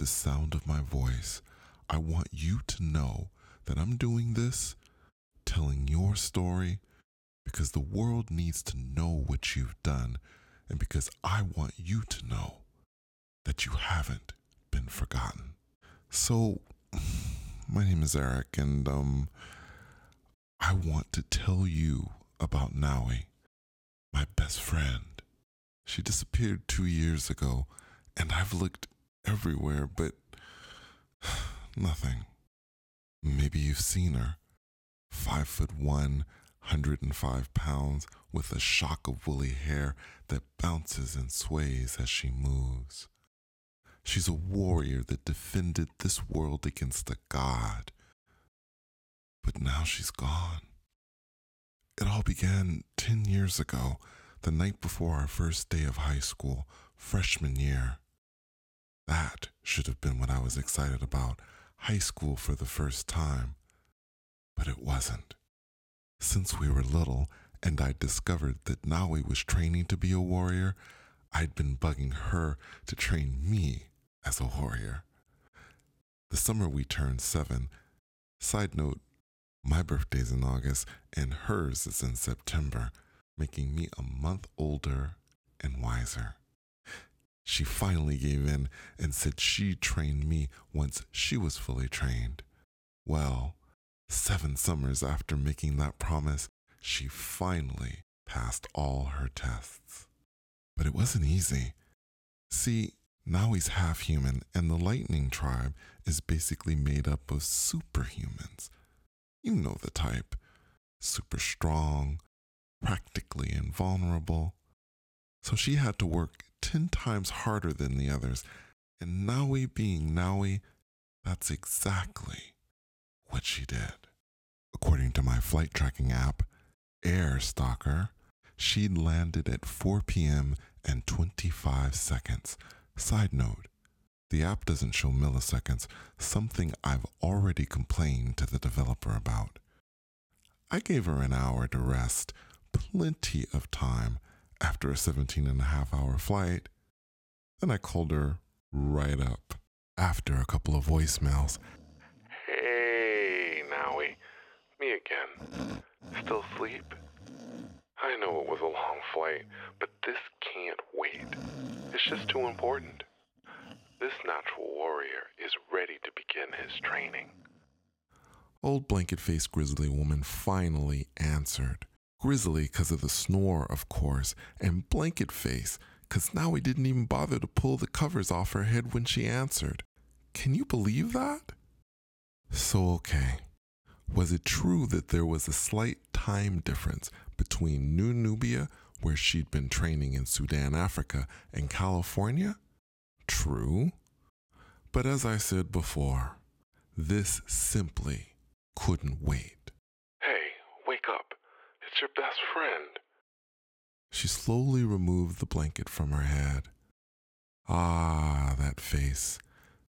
the sound of my voice, I want you to know that I'm doing this, telling your story, because the world needs to know what you've done, and because I want you to know that you haven't been forgotten. So, my name is Eric, and um, I want to tell you about Nawi, my best friend. She disappeared two years ago, and I've looked everywhere, but nothing. Maybe you've seen her. Five foot one, 105 pounds, with a shock of woolly hair that bounces and sways as she moves. She's a warrior that defended this world against a god. But now she's gone. It all began 10 years ago, the night before our first day of high school, freshman year. That should have been what I was excited about high school for the first time. But it wasn't. Since we were little and I'd discovered that Nawi was training to be a warrior, I'd been bugging her to train me as a warrior. The summer we turned seven, side note, my birthday's in August and hers is in September, making me a month older and wiser. She finally gave in and said she trained me once she was fully trained. Well, seven summers after making that promise, she finally passed all her tests. But it wasn't easy. See, Nawi's half human, and the Lightning tribe is basically made up of superhumans. You know the type super strong, practically invulnerable. So she had to work 10 times harder than the others. And Nawi being Nawi, that's exactly what she did. According to my flight tracking app, Air Stalker, she'd landed at 4 p.m. and 25 seconds. Side note, the app doesn't show milliseconds, something I've already complained to the developer about. I gave her an hour to rest, plenty of time after a 17 and a half hour flight. Then I called her right up after a couple of voicemails. Hey, Nawi. Me again. Still sleep? I know it was a long flight, but this can't wait. It's just too important. This natural warrior is ready to begin his training. Old blanket faced grizzly woman finally answered. Grizzly because of the snore, of course, and blanket face because Nawi didn't even bother to pull the covers off her head when she answered. Can you believe that? So, okay. Was it true that there was a slight time difference between New Nubia, where she'd been training in Sudan, Africa, and California? True. But as I said before, this simply couldn't wait. Hey, wake up. It's your best friend. She slowly removed the blanket from her head. Ah, that face.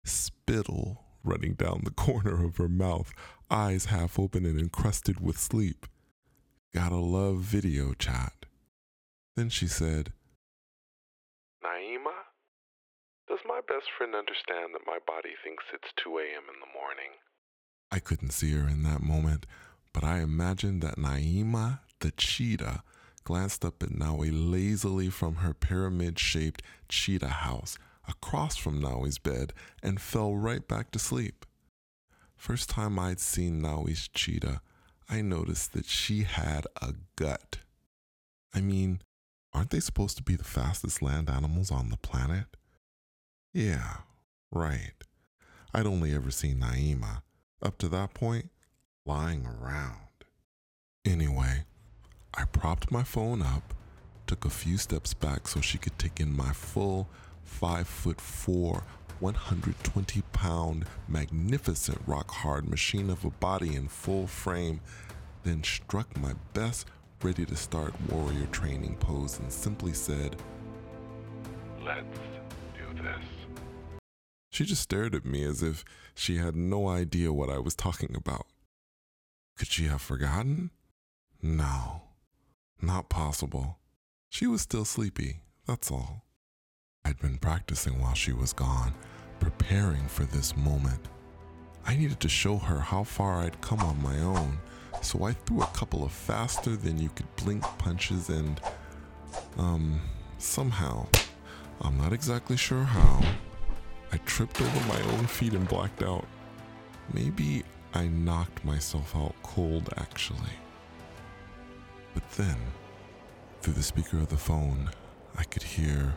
Spittle running down the corner of her mouth, eyes half open and encrusted with sleep. Gotta love video chat. Then she said, Naima? Does my best friend understand that my body thinks it's 2 a.m. in the morning? I couldn't see her in that moment, but I imagined that Naima, the cheetah, glanced up at Nawi lazily from her pyramid shaped cheetah house across from Nawi's bed and fell right back to sleep. First time I'd seen Nawi's cheetah, I noticed that she had a gut. I mean, aren't they supposed to be the fastest land animals on the planet? Yeah, right. I'd only ever seen Naima, up to that point, lying around. Anyway, I propped my phone up, took a few steps back so she could take in my full five foot four, 120 pound, magnificent rock hard machine of a body in full frame, then struck my best, ready to start warrior training pose and simply said, Let's do this. She just stared at me as if she had no idea what I was talking about. Could she have forgotten? No, not possible. She was still sleepy, that's all. I'd been practicing while she was gone, preparing for this moment. I needed to show her how far I'd come on my own, so I threw a couple of faster than you could blink punches and, um, somehow, I'm not exactly sure how, I tripped over my own feet and blacked out. Maybe I knocked myself out cold, actually. But then, through the speaker of the phone, I could hear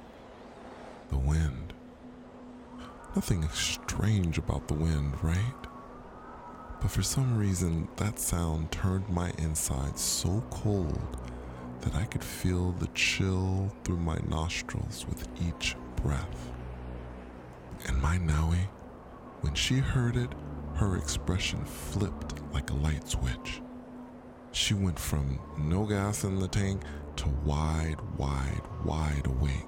the wind. Nothing strange about the wind, right? But for some reason, that sound turned my insides so cold that I could feel the chill through my nostrils with each breath. And my Nawi, when she heard it, her expression flipped like a light switch. She went from no gas in the tank to wide, wide, wide awake.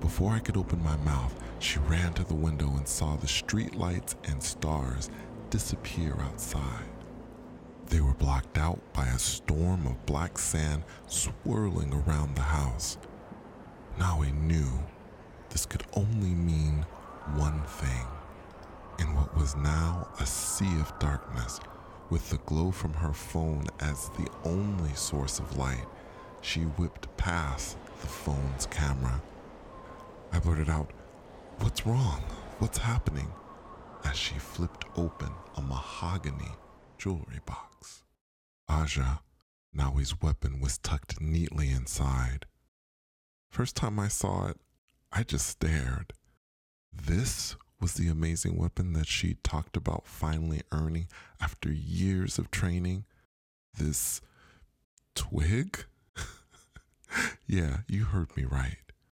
Before I could open my mouth, she ran to the window and saw the street lights and stars disappear outside. They were blocked out by a storm of black sand swirling around the house. Now I knew this could only mean one thing. In what was now a sea of darkness, with the glow from her phone as the only source of light, she whipped past the phone's camera. I blurted out, What's wrong? What's happening? As she flipped open a mahogany jewelry box. Aja, Nawi's weapon, was tucked neatly inside. First time I saw it, I just stared. This was the amazing weapon that she talked about finally earning after years of training. This twig? yeah, you heard me right.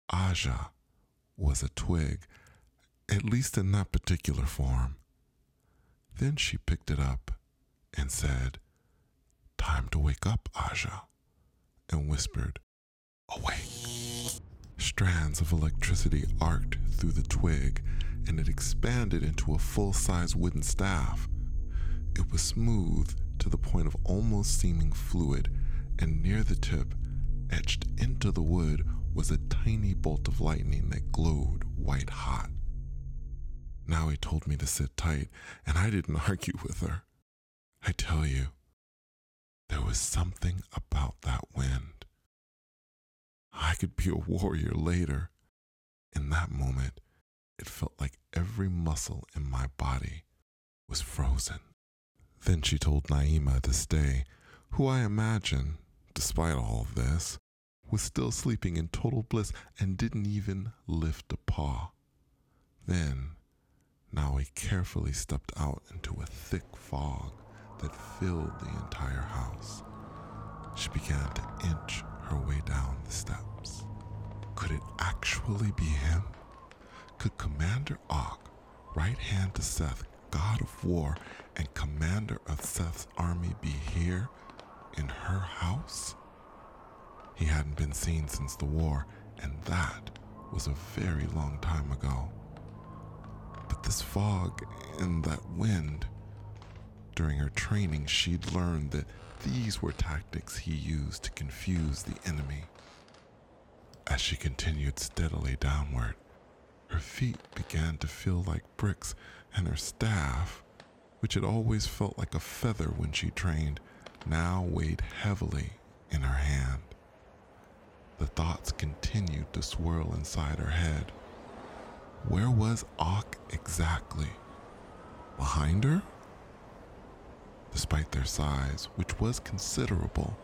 Aja was a twig, at least in that particular form. Then she picked it up and said, Time to wake up, Aja, and whispered, Awake. Strands of electricity arced through the twig and it expanded into a full size wooden staff. It was smooth to the point of almost seeming fluid, and near the tip, etched into the wood, was a tiny bolt of lightning that glowed white hot. Nawi told me to sit tight, and I didn't argue with her. I tell you, there was something about that wind. I could be a warrior later. In that moment, it felt like every muscle in my body was frozen. Then she told Naima to stay, who I imagine, despite all of this, was still sleeping in total bliss and didn't even lift a paw. Then, Nawi carefully stepped out into a thick fog that filled the entire house. She began to inch her way down the steps. Could it actually be him? Could Commander Awk, right hand to Seth, god of war and commander of Seth's army, be here in her house? He hadn't been seen since the war, and that was a very long time ago. But this fog and that wind, during her training, she'd learned that these were tactics he used to confuse the enemy. As she continued steadily downward, her feet began to feel like bricks, and her staff, which had always felt like a feather when she trained, now weighed heavily in her hand. The thoughts continued to swirl inside her head. Where was Awk exactly? Behind her? Despite their size, which was considerable,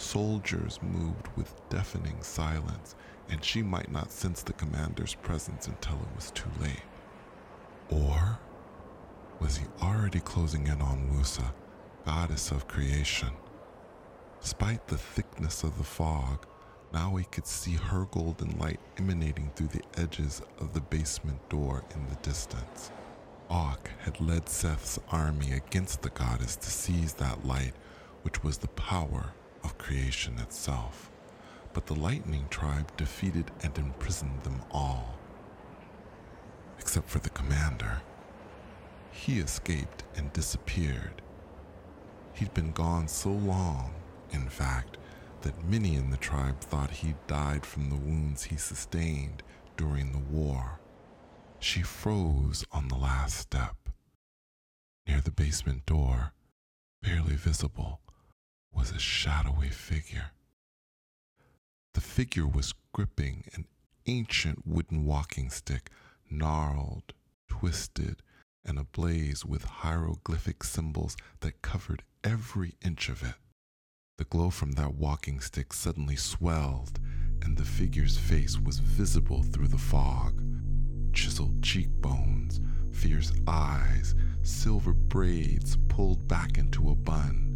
soldiers moved with deafening silence, and she might not sense the commander's presence until it was too late. Or was he already closing in on Wusa, goddess of creation? Despite the thickness of the fog, Nawi could see her golden light emanating through the edges of the basement door in the distance. Awk had led Seth's army against the goddess to seize that light, which was the power of creation itself. But the lightning tribe defeated and imprisoned them all. Except for the commander. He escaped and disappeared. He'd been gone so long, in fact, that many in the tribe thought he'd died from the wounds he sustained during the war. she froze on the last step. Near the basement door, barely visible, was a shadowy figure. The figure was gripping an ancient wooden walking stick, gnarled, twisted, and ablaze with hieroglyphic symbols that covered every inch of it. The glow from that walking stick suddenly swelled, and the figure's face was visible through the fog. Chiseled cheekbones, fierce eyes, silver braids pulled back into a bun.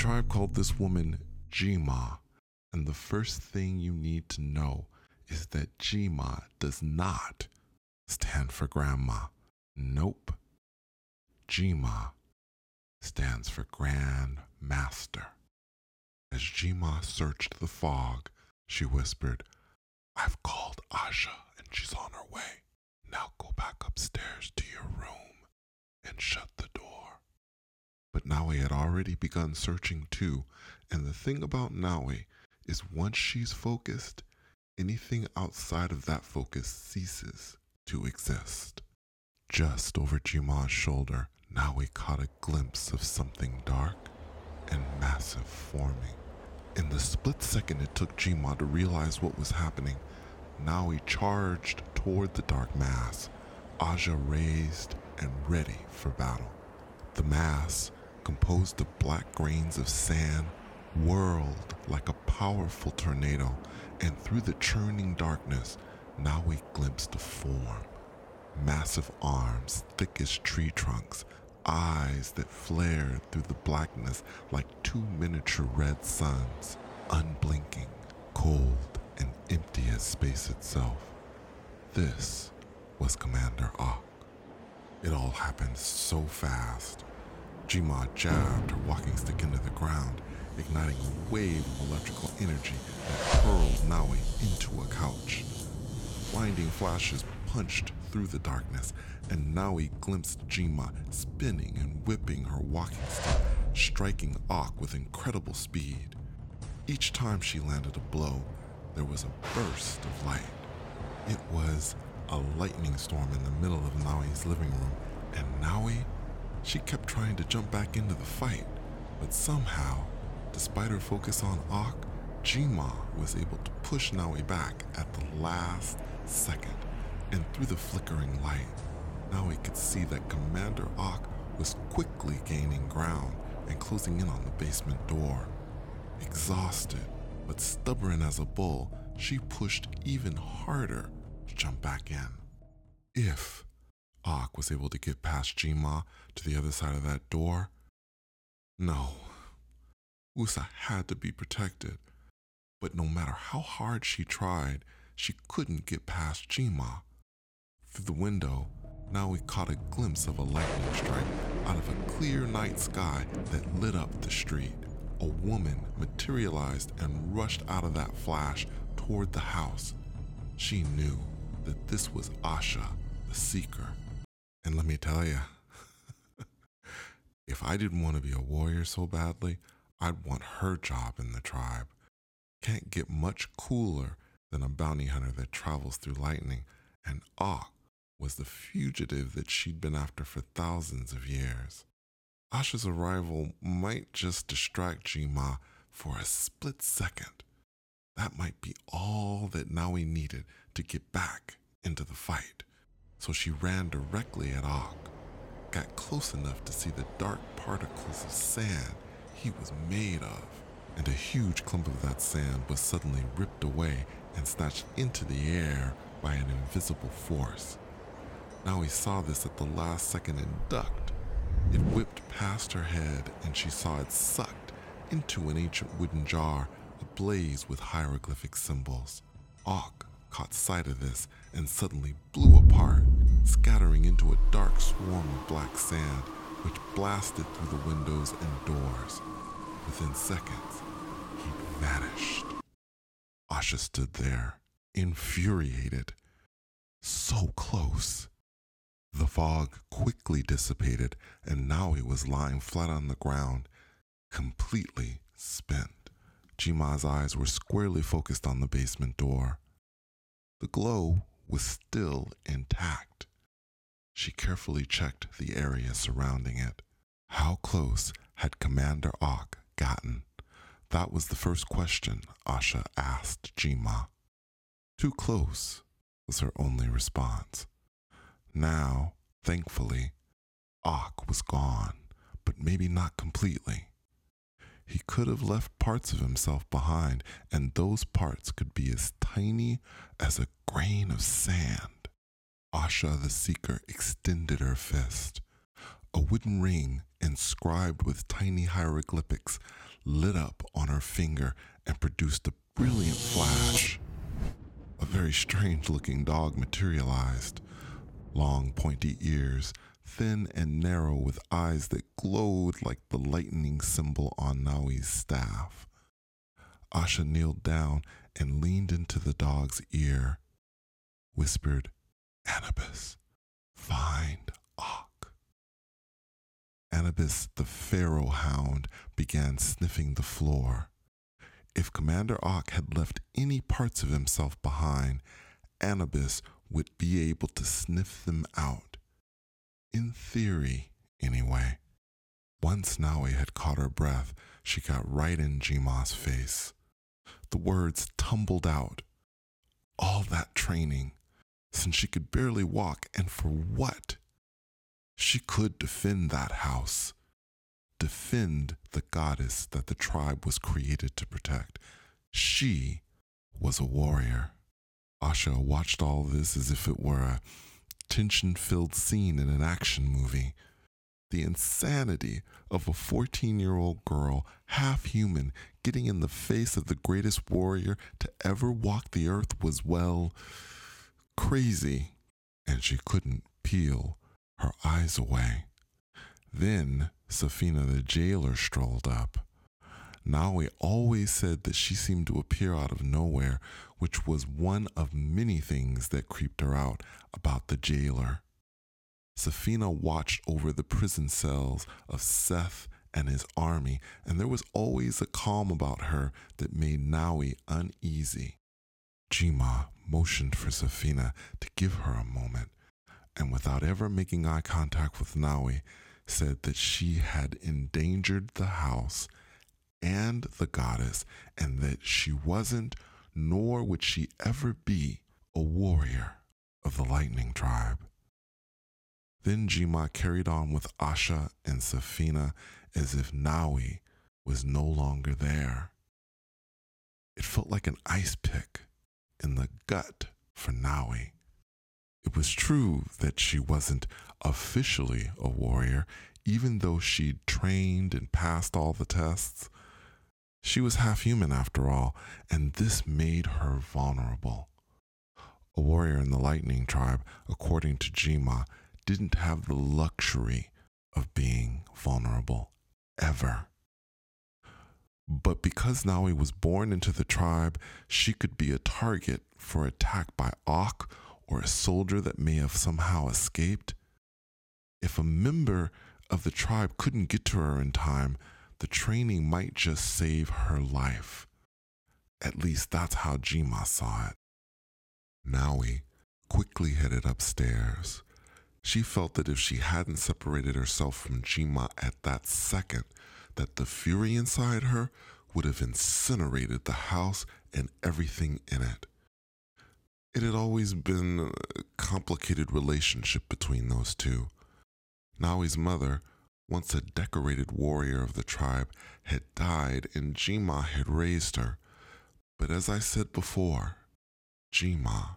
The tribe called this woman Jima, and the first thing you need to know is that Jima does not stand for grandma. Nope. Jima stands for Grand Master. As Jima searched the fog, she whispered, I've called Asha and she's on her way. Now go back upstairs to your room and shut the door. But Nawi had already begun searching too, and the thing about Nawi is once she's focused, anything outside of that focus ceases to exist. Just over Jima's shoulder, Nawi caught a glimpse of something dark and massive forming. In the split second it took Jima to realize what was happening, Nawi charged toward the dark mass, Aja raised and ready for battle. The mass, composed of black grains of sand, whirled like a powerful tornado, and through the churning darkness, Nawi glimpsed a form. Massive arms, thick as tree trunks, eyes that flared through the blackness like two miniature red suns, unblinking, cold, and empty as space itself. This was Commander Awk. It all happened so fast. Jima jabbed her walking stick into the ground, igniting a wave of electrical energy that hurled Nawi into a couch. Blinding flashes punched through the darkness, and Nawi glimpsed Jima spinning and whipping her walking stick, striking Awk with incredible speed. Each time she landed a blow, there was a burst of light. It was a lightning storm in the middle of Nawi's living room, and Nawi, she kept trying to jump back into the fight, but somehow, despite her focus on Awk, Jima was able to push Nawi back at the last second, and through the flickering light, Nawi could see that Commander Awk was quickly gaining ground and closing in on the basement door. Exhausted, but stubborn as a bull, she pushed even harder to jump back in. If Awk was able to get past Jima to the other side of that door, no, Usa had to be protected. But no matter how hard she tried, she couldn't get past Jima. Through the window, Nawi caught a glimpse of a lightning strike out of a clear night sky that lit up the street. A woman materialized and rushed out of that flash toward the house. She knew that this was Asha, the Seeker. And let me tell you, if I didn't want to be a warrior so badly, I'd want her job in the tribe. Can't get much cooler than a bounty hunter that travels through lightning, and Awk was the fugitive that she'd been after for thousands of years. Asha's arrival might just distract Jima for a split second. That might be all that Nawi needed to get back into the fight. So she ran directly at Awk, got close enough to see the dark particles of sand he was made of, and a huge clump of that sand was suddenly ripped away and snatched into the air by an invisible force. Nawi saw this at the last second and ducked. It whipped past her head, and she saw it sucked into an ancient wooden jar ablaze with hieroglyphic symbols. Awk caught sight of this and suddenly blew apart, scattering into a dark swarm of black sand, which blasted through the windows and doors. Within seconds, he'd vanished. Asha stood there, infuriated. So close. The fog quickly dissipated, and Nawi was lying flat on the ground, completely spent. Jima's eyes were squarely focused on the basement door. The glow was still intact. She carefully checked the area surrounding it. How close had Commander Awk gotten? That was the first question Asha asked Jima. Too close was her only response. Now, thankfully, Awk was gone, but maybe not completely. He could have left parts of himself behind, and those parts could be as tiny as a grain of sand. Asha the Seeker extended her fist. A wooden ring inscribed with tiny hieroglyphics lit up on her finger and produced a brilliant flash. A very strange looking dog materialized. Long, pointy ears, thin and narrow with eyes that glowed like the lightning symbol on Nawi's staff. Asha kneeled down and leaned into the dog's ear, whispered, Anubis, find Awk. Anubis, the pharaoh hound, began sniffing the floor. If Commander Awk had left any parts of himself behind, Anubis would be able to sniff them out. In theory, anyway. Once Nawi had caught her breath, she got right in Jima's face. The words tumbled out. All that training, since she could barely walk, and for what? She could defend that house, defend the goddess that the tribe was created to protect. She was a warrior. Asha watched all this as if it were a tension filled scene in an action movie. The insanity of a 14 year old girl, half human, getting in the face of the greatest warrior to ever walk the earth was, well, crazy, and she couldn't peel her eyes away. Then Safina the jailer strolled up. Nawi always said that she seemed to appear out of nowhere, which was one of many things that creeped her out about the jailer. Safina watched over the prison cells of Seth and his army, and there was always a calm about her that made Nawi uneasy. Jima motioned for Safina to give her a moment, and without ever making eye contact with Nawi, said that she had endangered the house and the goddess, and that she wasn't, nor would she ever be, a warrior of the lightning tribe. Then Jima carried on with Asha and Safina as if Nawi was no longer there. It felt like an ice pick in the gut for Nawi. It was true that she wasn't officially a warrior, even though she'd trained and passed all the tests. She was half human after all, and this made her vulnerable. A warrior in the lightning tribe, according to Jima, didn't have the luxury of being vulnerable, ever. But because Nawi was born into the tribe, she could be a target for attack by Awk or a soldier that may have somehow escaped. If a member of the tribe couldn't get to her in time, the training might just save her life. At least that's how Jima saw it. Nawi quickly headed upstairs. She felt that if she hadn't separated herself from Jima at that second, that the fury inside her would have incinerated the house and everything in it. It had always been a complicated relationship between those two. Nawi's mother, once a decorated warrior of the tribe, had died and Jima had raised her. But as I said before, Jima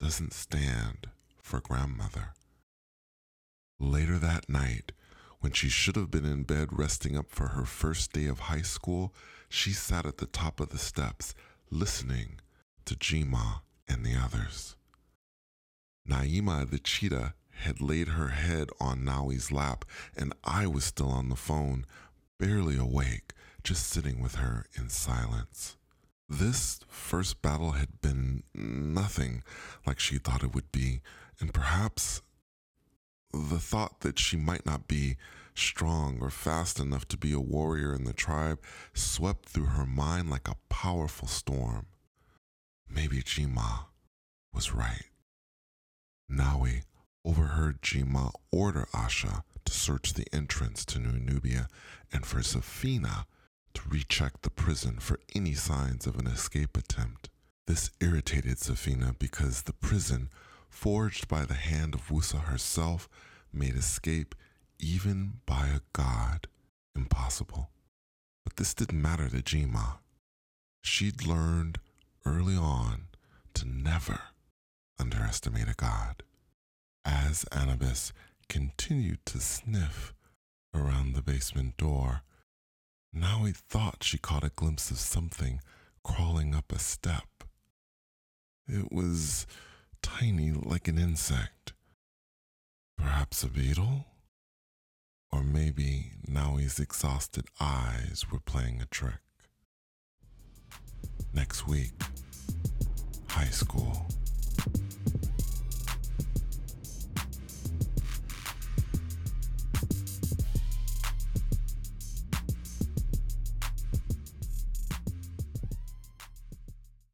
doesn't stand for grandmother. Later that night, when she should have been in bed resting up for her first day of high school, she sat at the top of the steps listening to Jima and the others. Naima the cheetah had laid her head on Nawi's lap, and I was still on the phone, barely awake, just sitting with her in silence. This first battle had been nothing like she thought it would be, and perhaps the thought that she might not be strong or fast enough to be a warrior in the tribe swept through her mind like a powerful storm. Maybe Jima was right. Nawi overheard Jima order Asha to search the entrance to New Nubia and for Safina to recheck the prison for any signs of an escape attempt. This irritated Safina because the prison, forged by the hand of Wusa herself, made escape even by a god impossible. But this didn't matter to Jima. She'd learned early on to never underestimate a god. As Anubis continued to sniff around the basement door, Nawi thought she caught a glimpse of something crawling up a step. It was tiny like an insect. Perhaps a beetle? Or maybe Nawi's exhausted eyes were playing a trick. Next week, high school.